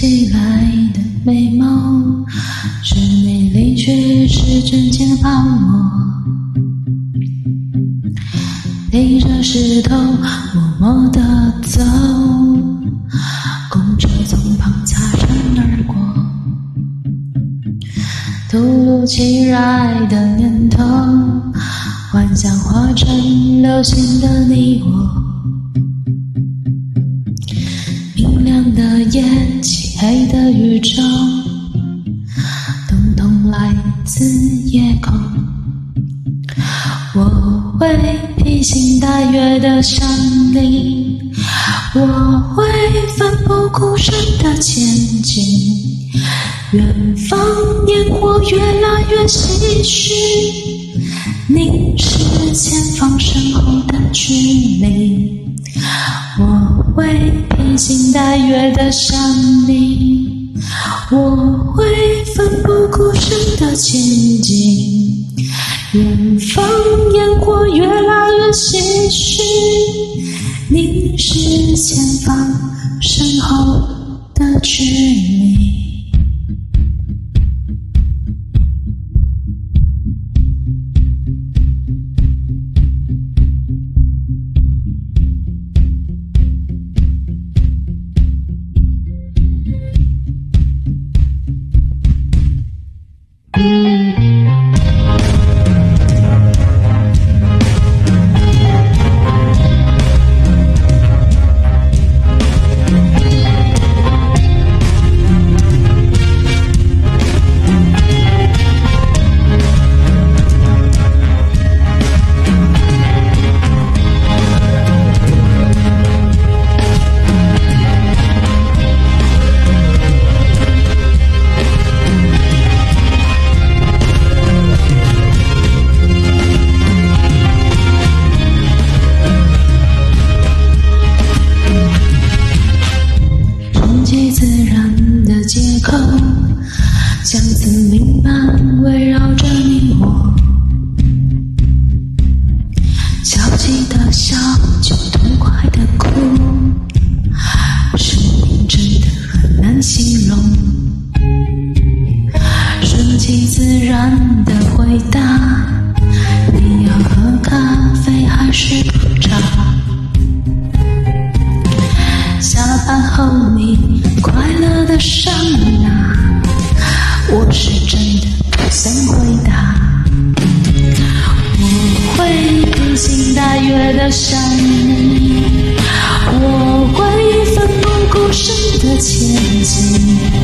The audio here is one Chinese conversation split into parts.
起来的美梦，是美丽却是真情的泡沫。提着石头默默地走，公车从旁擦身而过。突如其来的念头，幻想化成流星的你我。明亮的眼睛宙，统统来自夜空。我会披星戴月的想你，我会奋不顾身的前进。远方烟火越来越唏嘘，凝视前方身后的距离。我会披星戴月的想你，我会奋不顾身的前进。远方烟火越来越唏嘘，凝视前方身后的距离。的想你，我会奋不顾身的前进。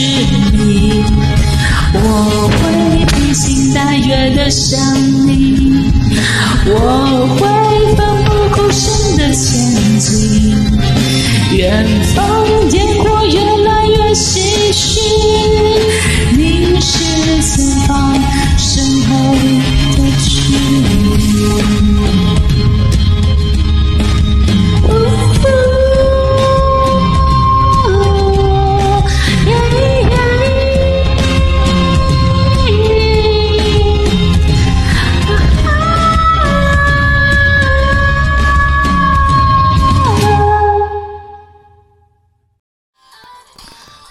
是你我会披星戴月的想你我会奋不顾身的前进远方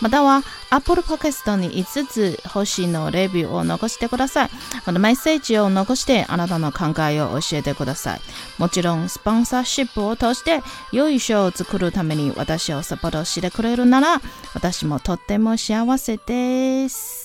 または Apple Podcast に5つ星のレビューを残してください。このメッセージを残してあなたの考えを教えてください。もちろんスポンサーシップを通して良い賞を作るために私をサポートしてくれるなら私もとっても幸せです。